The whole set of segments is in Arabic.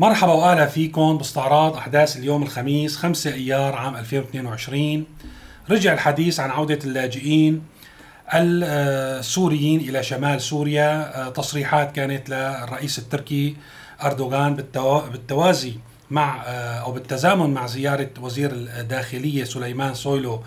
مرحبا وأهلا فيكم باستعراض أحداث اليوم الخميس 5 أيار عام 2022 رجع الحديث عن عودة اللاجئين السوريين إلى شمال سوريا. تصريحات كانت للرئيس التركي أردوغان بالتوازي مع أو بالتزامن مع زيارة وزير الداخلية سليمان سويلو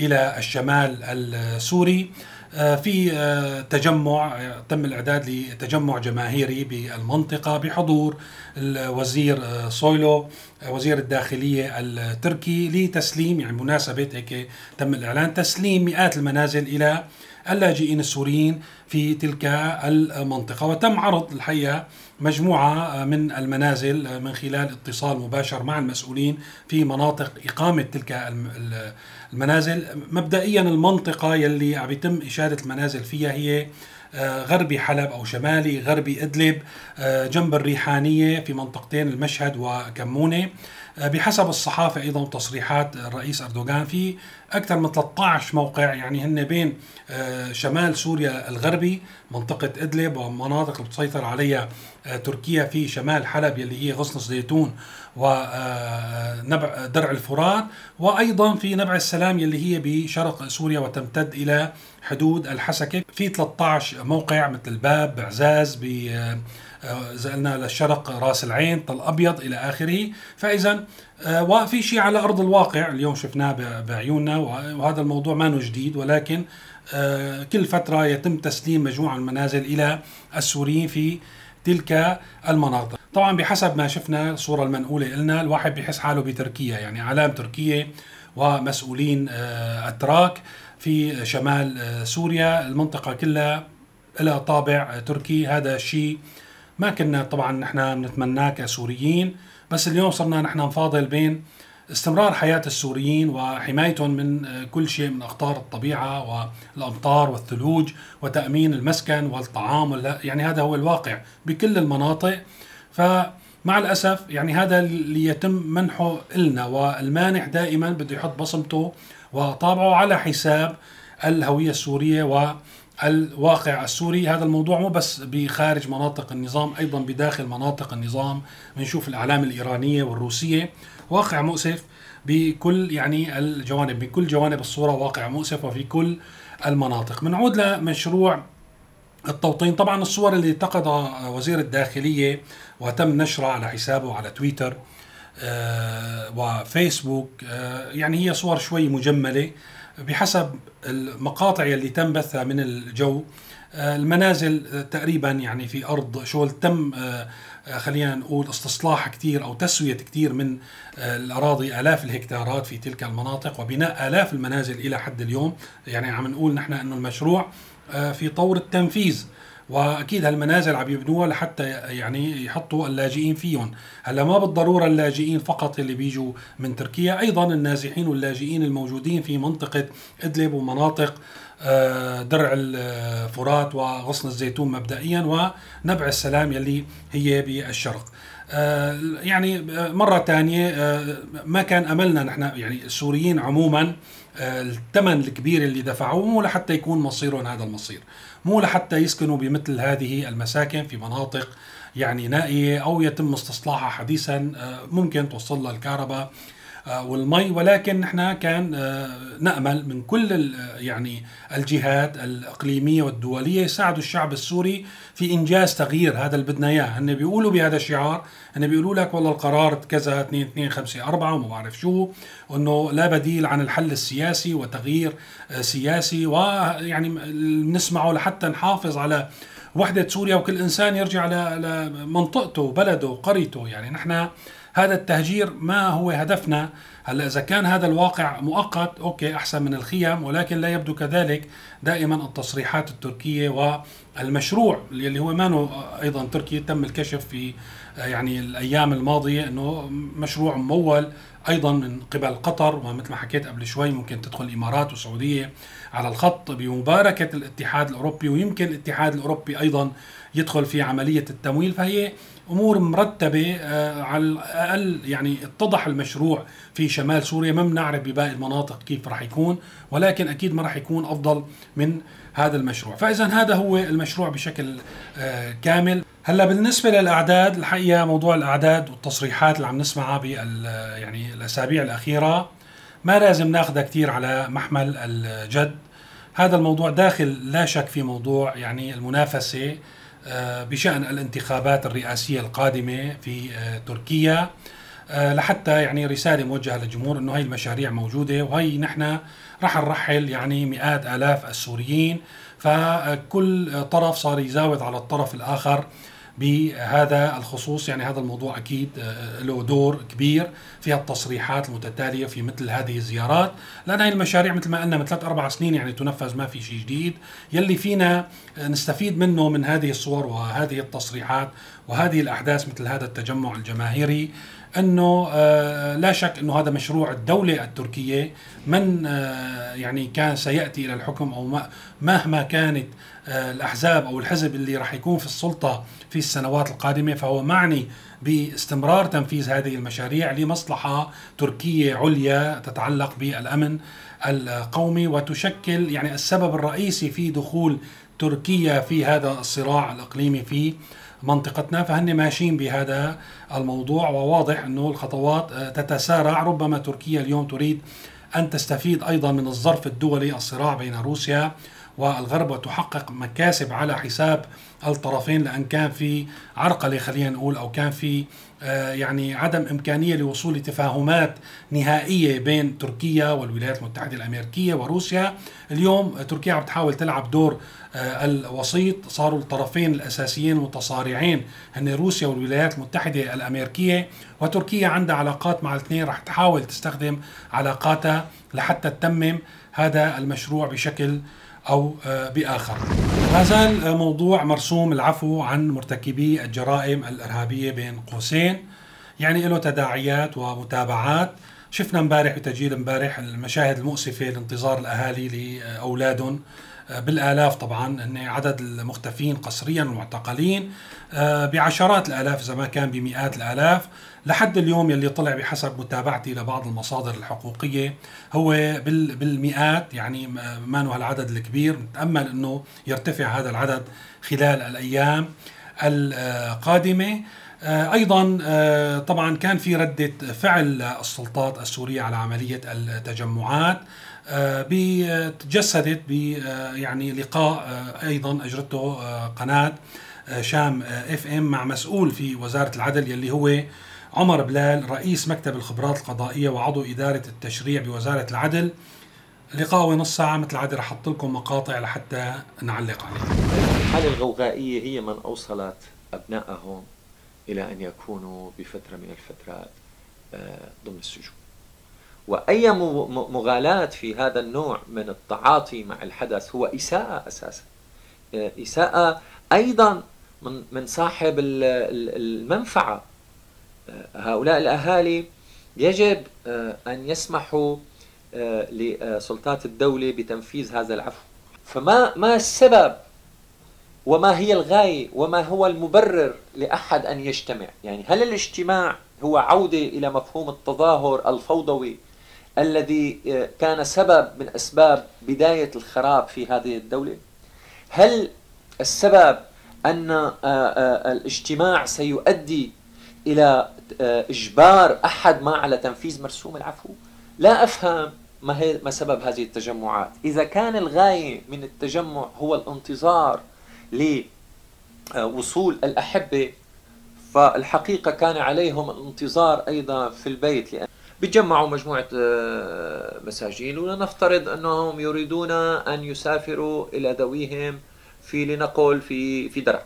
إلى الشمال السوري. آه، في آه، تجمع آه، تم الإعداد لتجمع جماهيري بالمنطقة بحضور الوزير سويلو وزير الداخلية التركي لتسليم يعني مناسبة هيك تم الإعلان تسليم مئات المنازل إلى اللاجئين السوريين في تلك المنطقة. وتم عرض الحقيقة مجموعة من المنازل من خلال اتصال مباشر مع المسؤولين في مناطق إقامة تلك المنازل. مبدئيا المنطقة يلي عم يتم إشادة المنازل فيها هي آه، غربي حلب أو شمالي غربي إدلب آه، جنب الريحانية في منطقتين المشهد وكمونة. بحسب الصحافة أيضا تصريحات الرئيس أردوغان في أكثر من 13 موقع يعني هن بين شمال سوريا الغربي منطقة إدلب ومناطق اللي بتسيطر عليها تركيا في شمال حلب يلي هي غصن زيتون ونبع درع الفرات وأيضا في نبع السلام يلي هي بشرق سوريا وتمتد إلى حدود الحسكة. في 13 موقع مثل باب بعزاز ب زلنا للشرق راس العين طل أبيض إلى آخره. فاذا آه، وفي شيء على أرض الواقع اليوم شفناه بعيوننا وهذا الموضوع ما جديد ولكن آه، كل فترة يتم تسليم مجموعة من المنازل إلى السوريين في تلك المناطق. طبعا بحسب ما شفنا الصورة المنقولة لنا الواحد بيحس حاله بتركيا يعني علام تركية ومسؤولين آه، أتراك في شمال آه، سوريا. المنطقة كلها لها طابع تركي. هذا الشيء ما كنا طبعا نحن نتمناه كسوريين بس اليوم صرنا نحن نفاضل بين استمرار حياة السوريين وحمايتهم من كل شيء من أخطار الطبيعة والأمطار والثلوج وتأمين المسكن والطعام يعني هذا هو الواقع بكل المناطق. فمع الأسف يعني هذا اللي يتم منحه إلنا والمانح دائما بده يحط بصمته وطابعه على حساب الهوية السورية و الواقع السوري. هذا الموضوع مو بس بخارج مناطق النظام أيضا بداخل مناطق النظام. بنشوف الإعلام الإيرانية والروسية. واقع مؤسف بكل يعني الجوانب بكل جوانب الصورة واقع مؤسف وفي كل المناطق. بنعود لمشروع التوطين. طبعا الصور اللي التقطها وزير الداخلية وتم نشرها على حسابه على تويتر آه وفيسبوك آه يعني هي صور شوي مجملة. بحسب المقاطع اللي تم بثها من الجو آه المنازل تقريبا يعني في أرض شغل تم آه خلينا نقول استصلاح كثير أو تسوية كثير من آه، الأراضي آلاف الهكتارات في تلك المناطق وبناء آلاف المنازل إلى حد اليوم. يعني عم نقول نحن إنه المشروع آه، في طور التنفيذ. وأكيد هالمنازل عم يبنوها لحتى يعني يحطوا اللاجئين فيهم. هلا ما بالضرورة اللاجئين فقط اللي بيجوا من تركيا أيضا النازحين واللاجئين الموجودين في منطقة إدلب ومناطق آه، درع الفرات وغصن الزيتون مبدئيا ونبع السلام يلي هي بالشرق. يعني مرة ثانية آه، ما كان أملنا نحن يعني السوريين عموما الثمن الكبير اللي دفعوه مو لحتى يكون مصيرهم هذا المصير. مو لحتى يسكنوا بمثل هذه المساكن في مناطق يعني نائية أو يتم استصلاحها حديثا ممكن توصل لها الكهرباء. آه، والمي ولكن نحن كان آه، نأمل من كل يعني الجهات الإقليمية والدولية يساعدوا الشعب السوري في إنجاز تغيير هذا اللي بدنا إياه، هن بيقولوا بهذا الشعار، هن بيقولوا لك والله القرار كذا 2 2 5 4 وما بعرف شو، وانه لا بديل عن الحل السياسي وتغيير آه، سياسي ويعني نسمعه لحتى نحافظ على وحدة سوريا وكل إنسان يرجع لمنطقته وبلده وقريته. يعني نحن هذا التهجير ما هو هدفنا. هلا إذا كان هذا الواقع مؤقت أوكي أحسن من الخيام ولكن لا يبدو كذلك دائما التصريحات التركية والمشروع اللي هو ما أيضا تركي تم الكشف في يعني الأيام الماضية إنه مشروع ممول أيضا من قبل قطر. ومثل ما حكيت قبل شوي ممكن تدخل الإمارات والسعودية. على الخط بمباركة الاتحاد الأوروبي ويمكن الاتحاد الأوروبي أيضا يدخل في عملية التمويل. فهي أمور مرتبة آه، على الأقل يعني اتضح المشروع في شمال سوريا. ما بنعرف بباقي المناطق كيف راح يكون ولكن أكيد ما راح يكون أفضل من هذا المشروع. فاذا هذا هو المشروع بشكل آه، كامل. هلأ بالنسبة للأعداد الحقيقة موضوع الأعداد والتصريحات اللي عم نسمعها بال يعني الأسابيع الأخيرة ما لازم ناخذها كثير على محمل الجد. هذا الموضوع داخل لا شك في موضوع يعني المنافسة آه، بشأن الانتخابات الرئاسية القادمة في آه، تركيا. لحتى يعني رسالة موجهة للجمهور إنه هاي المشاريع موجودة وهي نحن راح نرحل يعني مئات آلاف السوريين. فكل طرف صار يزاود على الطرف الآخر. بهذا الخصوص يعني هذا الموضوع أكيد آه، له دور كبير في التصريحات المتتالية في مثل هذه الزيارات. لأن هذه المشاريع مثل ما قلنا من ثلاث أربع سنين يعني تنفذ ما في شيء جديد. يلي فينا نستفيد منه من هذه الصور وهذه التصريحات وهذه الأحداث مثل هذا التجمع الجماهيري. انه آه، لا شك انه هذا مشروع الدولة التركية من آه، يعني كان سيأتي إلى الحكم أو مهما كانت آه، الأحزاب أو الحزب اللي راح يكون في السلطة في السنوات القادمة فهو معني باستمرار تنفيذ هذه المشاريع لمصلحة تركية عليا تتعلق بالأمن القومي وتشكل يعني السبب الرئيسي في دخول تركيا في هذا الصراع الإقليمي في منطقتنا فهن ماشيين بهذا الموضوع. وواضح إنه الخطوات آه، تتسارع. ربما تركيا اليوم تريد أن تستفيد أيضا من الظرف الدولي الصراع بين روسيا والغرب وتحقق مكاسب على حساب الطرفين لأن كان في عرقله خلينا نقول أو كان في آه، يعني عدم إمكانية لوصول لتفاهمات نهائية بين تركيا والولايات المتحدة الأمريكية وروسيا، اليوم تركيا عم تحاول تلعب دور آه، الوسيط، صاروا الطرفين الأساسيين المتصارعين هن روسيا والولايات المتحدة الأمريكية، وتركيا عندها علاقات مع الاثنين رح تحاول تستخدم علاقاتها لحتى تتمم هذا المشروع بشكل أو آه، بآخر. ما زال موضوع مرسوم العفو عن مرتكبي الجرائم الإرهابية بين قوسين. يعني له تداعيات ومتابعات. شفنا امبارح بتسجيل امبارح المشاهد المؤسفة لانتظار الأهالي لأولادهم. آه، بالآلاف طبعا إن عدد المختفين قسريا والمعتقلين آه، بعشرات الآلاف إذا ما كان بمئات الآلاف. لحد اليوم يلي طلع بحسب متابعتي لبعض المصادر الحقوقية هو بالمئات يعني ما هو هالعدد الكبير نتأمل إنه يرتفع هذا العدد خلال الأيام القادمة. آه، أيضا طبعا كان في ردة فعل السلطات السورية على عملية التجمعات تجسدت ب يعني لقاء أيضا أجرته قناة شام إف إم مع مسؤول في وزارة العدل يلي هو عمر بلال رئيس مكتب الخبرات القضائية وعضو إدارة التشريع بوزارة العدل. لقاء نص ساعة مثل العادة رح أحط لكم مقاطع لحتى نعلق عليها. الحالة الغوغائية هي من أوصلت أبنائهم إلى أن يكونوا بفترة من الفترات ضمن السجون. وأي مغالاة في هذا النوع من التعاطي مع الحدث هو إساءة أساسا. آه، إساءة أيضا من من صاحب المنفعة آه، هؤلاء الأهالي يجب آه، أن يسمحوا لسلطات الدولة بتنفيذ هذا العفو. فما ما السبب؟ وما هي الغاية؟ وما هو المبرر لأحد أن يجتمع؟ يعني هل الاجتماع هو عودة إلى مفهوم التظاهر الفوضوي الذي آه، كان سبب من أسباب بداية الخراب في هذه الدولة؟ هل السبب آه، آه، الاجتماع سيؤدي إلى إجبار أحد ما على تنفيذ مرسوم العفو؟ لا أفهم ما هي ما سبب هذه التجمعات؟ إذا كان الغاية من التجمع هو الانتظار لوصول الأحبة فالحقيقة كان عليهم الانتظار أيضا في البيت لأن بيتجمعوا مجموعة آه، مساجين ولنفترض أنهم يريدون أن يسافروا إلى ذويهم في لنقل في في درع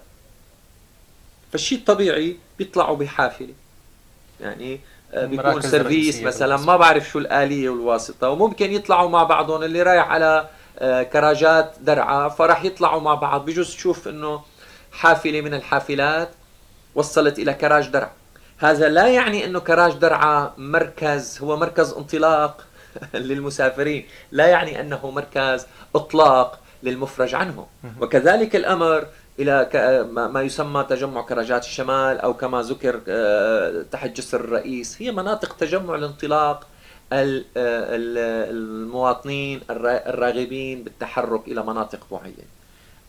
فالشيء الطبيعي بيطلعوا بحافلة يعني آه، بيكون سيرفيس مثلا ما بعرف شو الآلية والواسطة. وممكن يطلعوا مع بعضهم اللي رايح على آه، كراجات درعا فراح يطلعوا مع بعض. بجوز تشوف إنه حافلة من الحافلات وصلت إلى كراج درع هذا لا يعني إنه كراج درعا مركز هو مركز انطلاق للمسافرين. لا يعني أنه مركز إطلاق للمفرج عنه وكذلك الأمر إلى ما يسمى تجمع كراجات الشمال أو كما ذكر آه، تحت جسر الرئيس. هي مناطق تجمع الانطلاق آه، المواطنين الراغبين بالتحرك إلى مناطق معينة.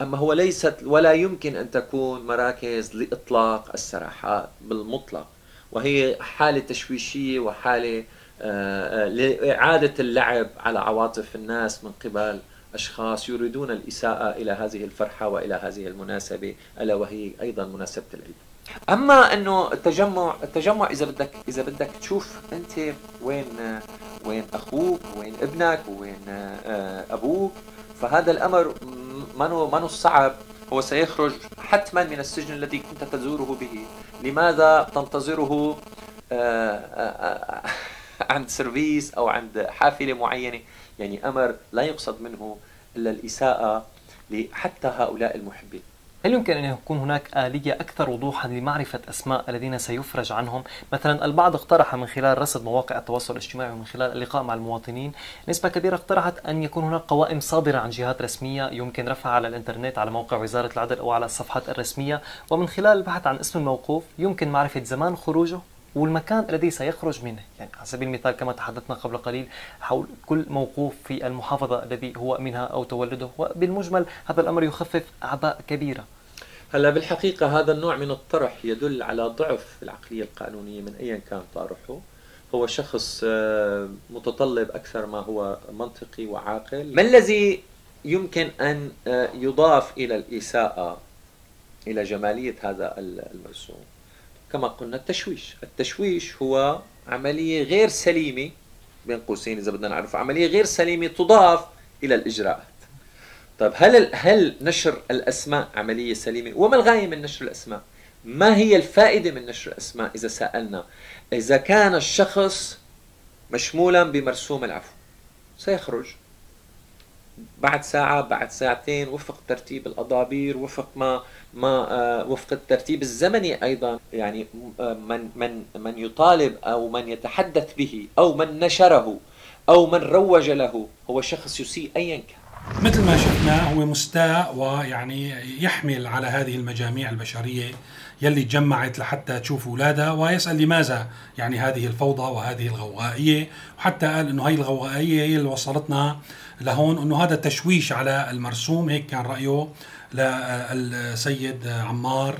أما هو ليست ولا يمكن أن تكون مراكز لإطلاق السراحات بالمطلق. وهي حالة تشويشية وحالة آه، لإعادة اللعب على عواطف الناس من قبل أشخاص يريدون الإساءة إلى هذه الفرحة وإلى هذه المناسبة ألا وهي أيضا مناسبة العيد أما أنه التجمع التجمع إذا بدك إذا بدك تشوف أنت وين وين أخوك وين ابنك وين آه، أبوك فهذا الأمر منو منو الصعب؟ هو سيخرج حتما من السجن الذي كنت تزوره به. لماذا تنتظره؟ آه، آه، عند سيرفيس أو عند حافلة معينة. يعني أمر لا يقصد منه إلا الإساءة حتى هؤلاء المحبين. هل يمكن أن يكون هناك آلية أكثر وضوحا لمعرفة أسماء الذين سيفرج عنهم؟ مثلا البعض اقترح من خلال رصد مواقع التواصل الاجتماعي ومن خلال اللقاء مع المواطنين. نسبة كبيرة اقترحت أن يكون هناك قوائم صادرة عن جهات رسمية. يمكن رفعها على الإنترنت على موقع وزارة العدل أو على الصفحات الرسمية. ومن خلال البحث عن اسم الموقوف يمكن معرفة زمان خروجه. والمكان الذي سيخرج منه. يعني على سبيل المثال كما تحدثنا قبل قليل حول كل موقوف في المحافظة الذي هو منها أو تولده وبالمجمل هذا الأمر يخفف أعباء كبيرة. هلا بالحقيقة هذا النوع من الطرح يدل على ضعف العقلية القانونية من أيا كان طارحه. هو شخص آه، متطلب أكثر ما هو منطقي وعاقل. ما الذي يمكن أن آه، يضاف إلى الإساءة إلى جمالية هذا المرسوم؟ كما قلنا التشويش. التشويش هو عملية غير سليمة بين قوسين إذا بدنا نعرف عملية غير سليمة تضاف إلى الإجراءات. طيب هل هل نشر الأسماء عملية سليمة؟ وما الغاية من نشر الأسماء؟ ما هي الفائدة من نشر الأسماء إذا سألنا؟ إذا كان الشخص مشمولا بمرسوم العفو سيخرج. بعد ساعة بعد ساعتين وفق ترتيب الأضابير وفق ما ما آه، وفق الترتيب الزمني أيضا. يعني آه، من من من يطالب أو من يتحدث به أو من نشره أو من روج له هو شخص يسيء أيا كان. مثل ما شفنا هو مستاء ويعني يحمل على هذه المجاميع البشرية يلي تجمعت لحتى تشوف أولادها ويسأل لماذا؟ يعني هذه الفوضى وهذه الغوغائية. وحتى قال أنه هي الغوغائية هي اللي وصلتنا لهون أنه هذا تشويش على المرسوم هيك كان رأيه للسيد عمار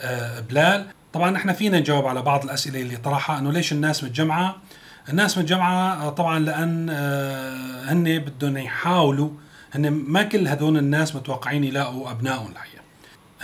آه، بلال. طبعا إحنا فينا نجاوب على بعض الأسئلة اللي طرحها أنه ليش الناس متجمعة؟ الناس متجمعة آه، طبعا لأن آه، هن بدهم يحاولوا هن ما كل هذول الناس متوقعين يلاقوا أبنائهم الحقيقة.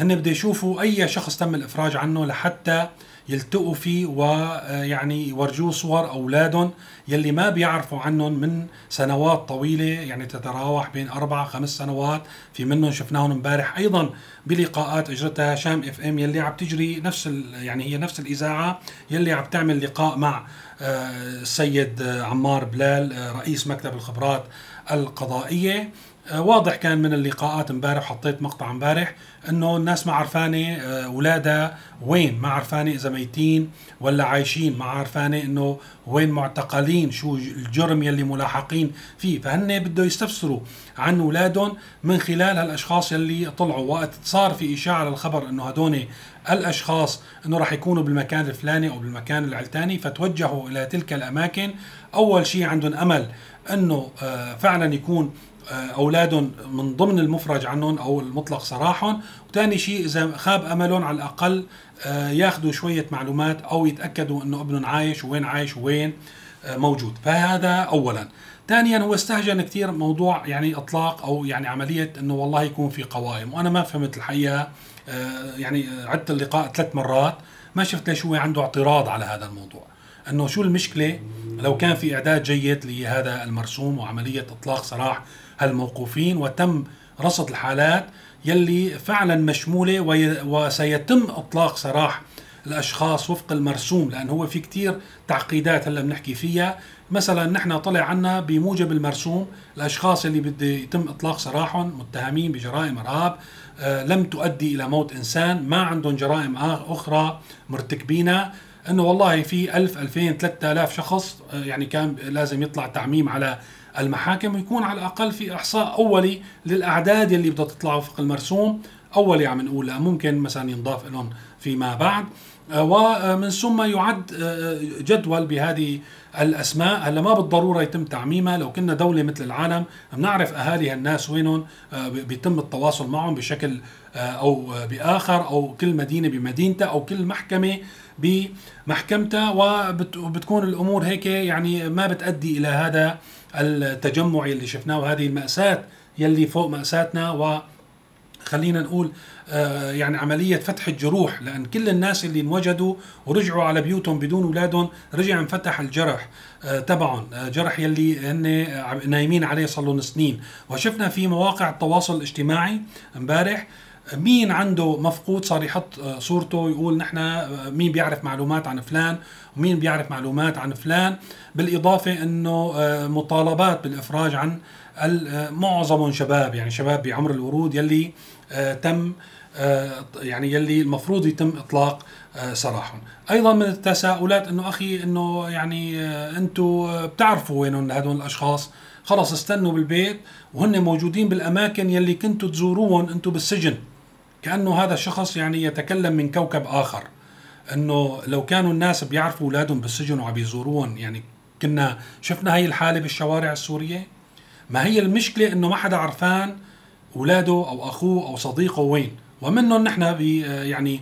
هن بده يشوفوا أي شخص تم الإفراج عنه لحتى يلتقوا فيه ويعني يورجوه صور أولادهم يلي ما بيعرفوا عنهم من سنوات طويلة يعني تتراوح بين أربع خمس سنوات. في منهم شفناهم امبارح أيضا بلقاءات أجرتها شام إف إم يلي عم تجري نفس يعني هي نفس الإذاعة يلي عم تعمل لقاء مع آه، السيد عمار بلال آه، رئيس مكتب الخبرات القضائية. آه، واضح كان من اللقاءات امبارح حطيت مقطع امبارح إنه الناس ما عرفانة آه، اولادها وين؟ ما عرفانة إذا ميتين ولا عايشين ما عرفانة إنه وين معتقلين شو الجرم يلي ملاحقين فيه. فهن بده يستفسروا عن اولادهم من خلال هالأشخاص يلي طلعوا. وقت صار في إشاعة للخبر إنه هدول الأشخاص إنه راح يكونوا بالمكان الفلاني أو بالمكان العلتاني فتوجهوا إلى تلك الأماكن. أول شيء عندهم أمل إنه آه، فعلا يكون آه، اولادهم من ضمن المفرج عنهم أو المطلق سراحهم. وثاني شيء إذا خاب أملهم على الأقل آه، ياخذوا شوية معلومات أو يتأكدوا إنه ابنهم عايش وين عايش وين آه، موجود. فهذا اولا. ثانيا هو استهجن كثير موضوع يعني إطلاق أو يعني عملية إنه والله يكون في قوائم. وأنا ما فهمت الحقيقة يعني عدت اللقاء ثلاث مرات ما شفت ليش هو عنده اعتراض على هذا الموضوع. إنه شو المشكلة؟ لو كان في إعداد جيد لهذا المرسوم وعملية إطلاق سراح هالموقوفين وتم رصد الحالات يلي فعلا مشمولة وسيتم إطلاق سراح الأشخاص وفق المرسوم لأن هو في كتير تعقيدات هلأ بنحكي فيها. مثلا نحن طلع عنا بموجب المرسوم الأشخاص اللي بده يتم إطلاق سراحهم متهمين بجرائم ارهاب آه لم تؤدي إلى موت إنسان ما عندهم جرائم أخرى مرتكبينها. انه والله في 1000 2000 3000 شخص آه، يعني كان لازم يطلع تعميم على المحاكم ويكون على الأقل في إحصاء أولي للأعداد اللي بدها تطلع وفق المرسوم أولي عم نقول ممكن مثلا ينضاف لهم فيما بعد. ومن ثم يعد آه، جدول بهذه الأسماء. هلا ما بالضرورة يتم تعميمها. لو كنا دولة مثل العالم بنعرف أهالي هالناس وينهم بيتم التواصل معهم بشكل أو بآخر أو كل مدينة بمدينتها أو كل محكمة بمحكمتها. وبتكون الأمور هيك يعني ما بتؤدي إلى هذا التجمع اللي شفناه وهذه المأساة يلي فوق مأساتنا. و خلينا نقول آه، يعني عملية فتح الجروح لأن كل الناس اللي انوجدوا ورجعوا على بيوتهم بدون أولادهم رجع انفتح الجرح. آه، تبعهم آه، جرح يلي هن نايمين عليه صار لهم سنين. وشفنا في مواقع التواصل الاجتماعي امبارح مين عنده مفقود صار يحط آه، صورته يقول نحن آه، مين بيعرف معلومات عن فلان ومين بيعرف معلومات عن فلان. بالإضافة أنه آه، مطالبات بالإفراج عن معظمهم شباب يعني شباب بعمر الورود يلي تم يعني يلي المفروض يتم إطلاق سراحهم. أيضا من التساؤلات إنه أخي إنه يعني أنتم بتعرفوا وين هدول الأشخاص؟ خلص استنوا بالبيت وهن موجودين بالأماكن يلي كنتوا تزوروهم أنتم بالسجن. كأنه هذا الشخص يعني يتكلم من كوكب آخر. إنه لو كانوا الناس بيعرفوا أولادهم بالسجن وعم يزوروهم يعني كنا شفنا هي الحالة بالشوارع السورية؟ ما هي المشكلة إنه ما حدا عرفان أولاده أو أخوه أو صديقه وين. ومنهم نحن ب يعني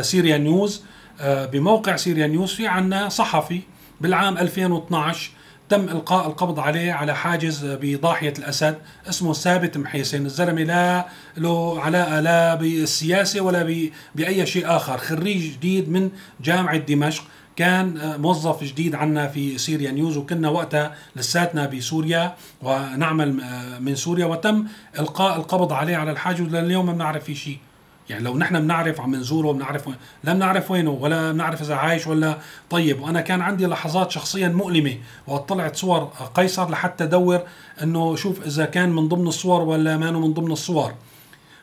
سيريا نيوز بموقع سيريا نيوز في عنا صحفي بالعام 2012 تم إلقاء القبض عليه على حاجز بضاحية الأسد اسمه ثابت محيسن. الزلمة لا له علاقة لا بالسياسة ولا بأي شيء آخر. خريج جديد من جامعة دمشق. كان موظف جديد عنا في سوريا نيوز وكنا وقتها لساتنا بسوريا ونعمل من سوريا. وتم إلقاء القبض عليه على الحاجز لليوم ما بنعرف في شيء. يعني لو نحن بنعرف عم نزوره بنعرف وين لا بنعرف وينه ولا بنعرف إذا عايش ولا طيب وأنا كان عندي لحظات شخصيا مؤلمة وطلعت صور قيصر لحتى أدور إنه شوف إذا كان من ضمن الصور ولا ما من ضمن الصور.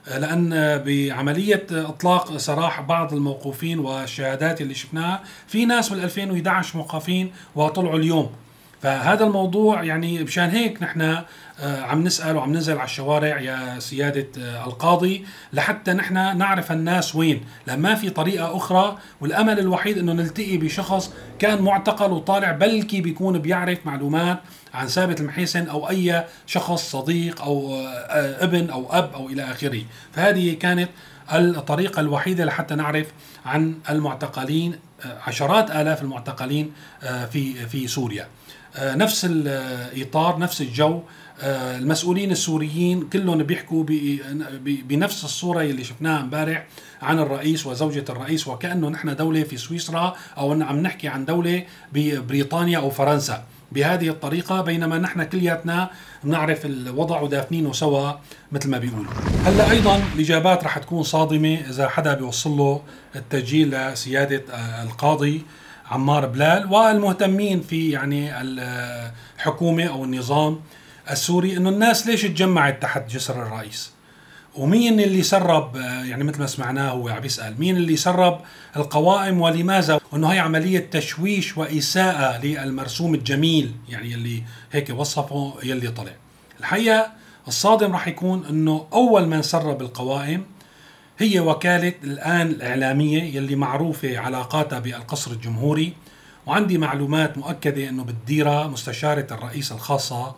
لأن بعملية إطلاق سراح بعض الموقوفين والشهادات اللي شفناها في ناس بال 2011 موقفين وطلعوا اليوم. فهذا الموضوع يعني مشان هيك نحن آه، عم نسأل وعم ننزل على الشوارع يا سيادة آه، القاضي لحتى نحن نعرف الناس وين. لأن ما في طريقة أخرى والأمل الوحيد إنه نلتقي بشخص كان معتقل وطالع بلكي بيكون بيعرف معلومات عن ثابت المحيسن أو أي شخص صديق أو آه، ابن أو أب أو إلى آخره. فهذه كانت الطريقة الوحيدة لحتى نعرف عن المعتقلين عشرات آلاف المعتقلين في في سوريا. نفس الاطار نفس الجو آه، المسؤولين السوريين كلهم بيحكوا بنفس الصورة اللي شفناها امبارح عن الرئيس وزوجة الرئيس وكأنه نحن دولة في سويسرا أو عم نحكي عن دولة ببريطانيا أو فرنسا. بهذه الطريقة بينما نحن كلياتنا بنعرف الوضع ودافنينه سوا مثل ما بيقولوا. هلأ أيضا الإجابات رح تكون صادمة إذا حدا بيوصل له التسجيل لسيادة آه، القاضي عمار بلال والمهتمين في يعني الحكومة أو النظام السوري إنه الناس ليش تجمعت تحت جسر الرئيس؟ ومين اللي سرب يعني مثل ما سمعناه هو عم يسأل مين اللي سرب القوائم ولماذا؟ وانه هي عملية تشويش وإساءة للمرسوم الجميل يعني اللي هيك وصفه يلي طلع. الحقيقة الصادم راح يكون إنه أول من سرب القوائم هي وكالة الآن الإعلامية يلي معروفة علاقاتها بالقصر الجمهوري. وعندي معلومات مؤكدة إنه بتديرها مستشارة الرئيس الخاصة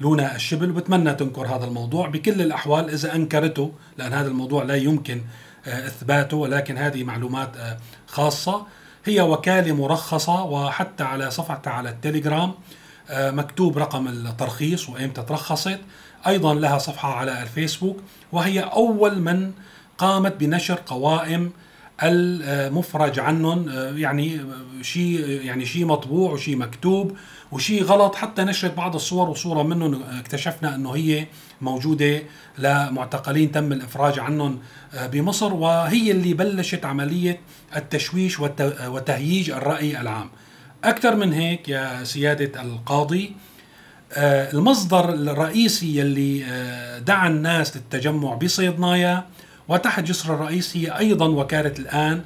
لونا الشبل. وبتمنى تنكر هذا الموضوع بكل الأحوال إذا أنكرته لأن هذا الموضوع لا يمكن آه، إثباته ولكن هذه معلومات آه، خاصة. هي وكالة مرخصة وحتى على صفحتها على التليجرام آه، مكتوب رقم الترخيص وإمتى ترخصت. أيضا لها صفحة على الفيسبوك وهي أول من قامت بنشر قوائم المفرج عنهم يعني شيء يعني شيء مطبوع وشيء مكتوب وشيء غلط حتى نشرت بعض الصور وصورة منهم اكتشفنا إنه هي موجودة لمعتقلين تم الإفراج عنهم آه، بمصر وهي اللي بلشت عملية التشويش وتهييج الرأي العام. أكثر من هيك يا سيادة القاضي آه، المصدر الرئيسي يلي آه، دعا الناس للتجمع بصيدنايا وتحت جسر الرئيس هي أيضا وكالة الآن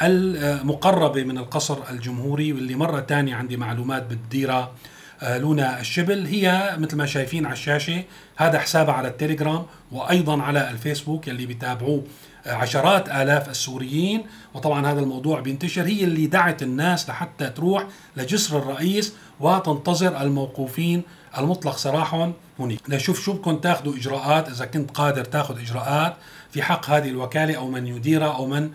المقربة من القصر الجمهوري واللي مرة تانية عندي معلومات بتديرها آه، لونا الشبل. هي مثل ما شايفين على الشاشة هذا حسابها على التليجرام وأيضا على الفيسبوك يلي بيتابعوه عشرات آلاف السوريين وطبعا هذا الموضوع بينتشر هي اللي دعت الناس لحتى تروح لجسر الرئيس وتنتظر الموقوفين المطلق سراحهم هناك. لشوف شو بدكم تاخذوا إجراءات؟ إذا كنت قادر تاخذ إجراءات في حق هذه الوكالة أو من يديرها أو من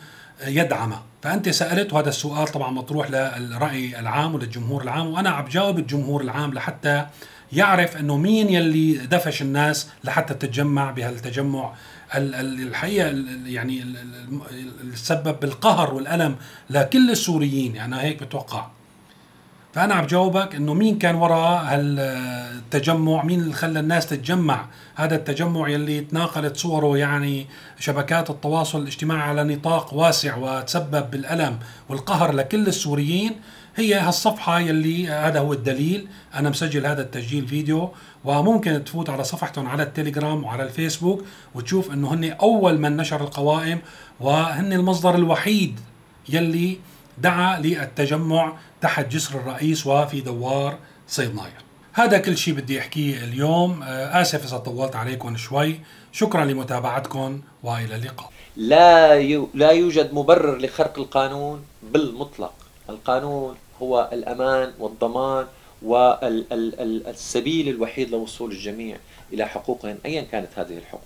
يدعمها فأنت سألت وهذا السؤال طبعا مطروح للرأي العام وللجمهور العام وأنا عم بجاوب الجمهور العام لحتى يعرف إنه مين يلي دفش الناس لحتى تتجمع بهالتجمع الحقيقة يعني اللي سبب بالقهر والألم لكل السوريين. يعني هيك بتوقع. فأنا عم جاوبك إنه مين كان وراء هالتجمع؟ مين اللي خلى الناس تتجمع؟ هذا التجمع يلي تناقلت صوره يعني شبكات التواصل الاجتماعي على نطاق واسع وتسبب بالألم والقهر لكل السوريين. هي هالصفحة يلي هذا هو الدليل. أنا مسجل هذا التسجيل فيديو وممكن تفوت على صفحتهم على التليجرام وعلى الفيسبوك وتشوف أنه هن أول من نشر القوائم وهن المصدر الوحيد يلي دعا للتجمع تحت جسر الرئيس وفي دوار صيدنايا هذا كل شيء بدي أحكيه اليوم. آه، آسف إذا طولت عليكم شوي. شكرا لمتابعتكم وإلى اللقاء. لا لا يوجد مبرر لخرق القانون بالمطلق. القانون هو الأمان والضمان والسبيل الوحيد لوصول الجميع إلى حقوقهم أيا كانت هذه الحقوق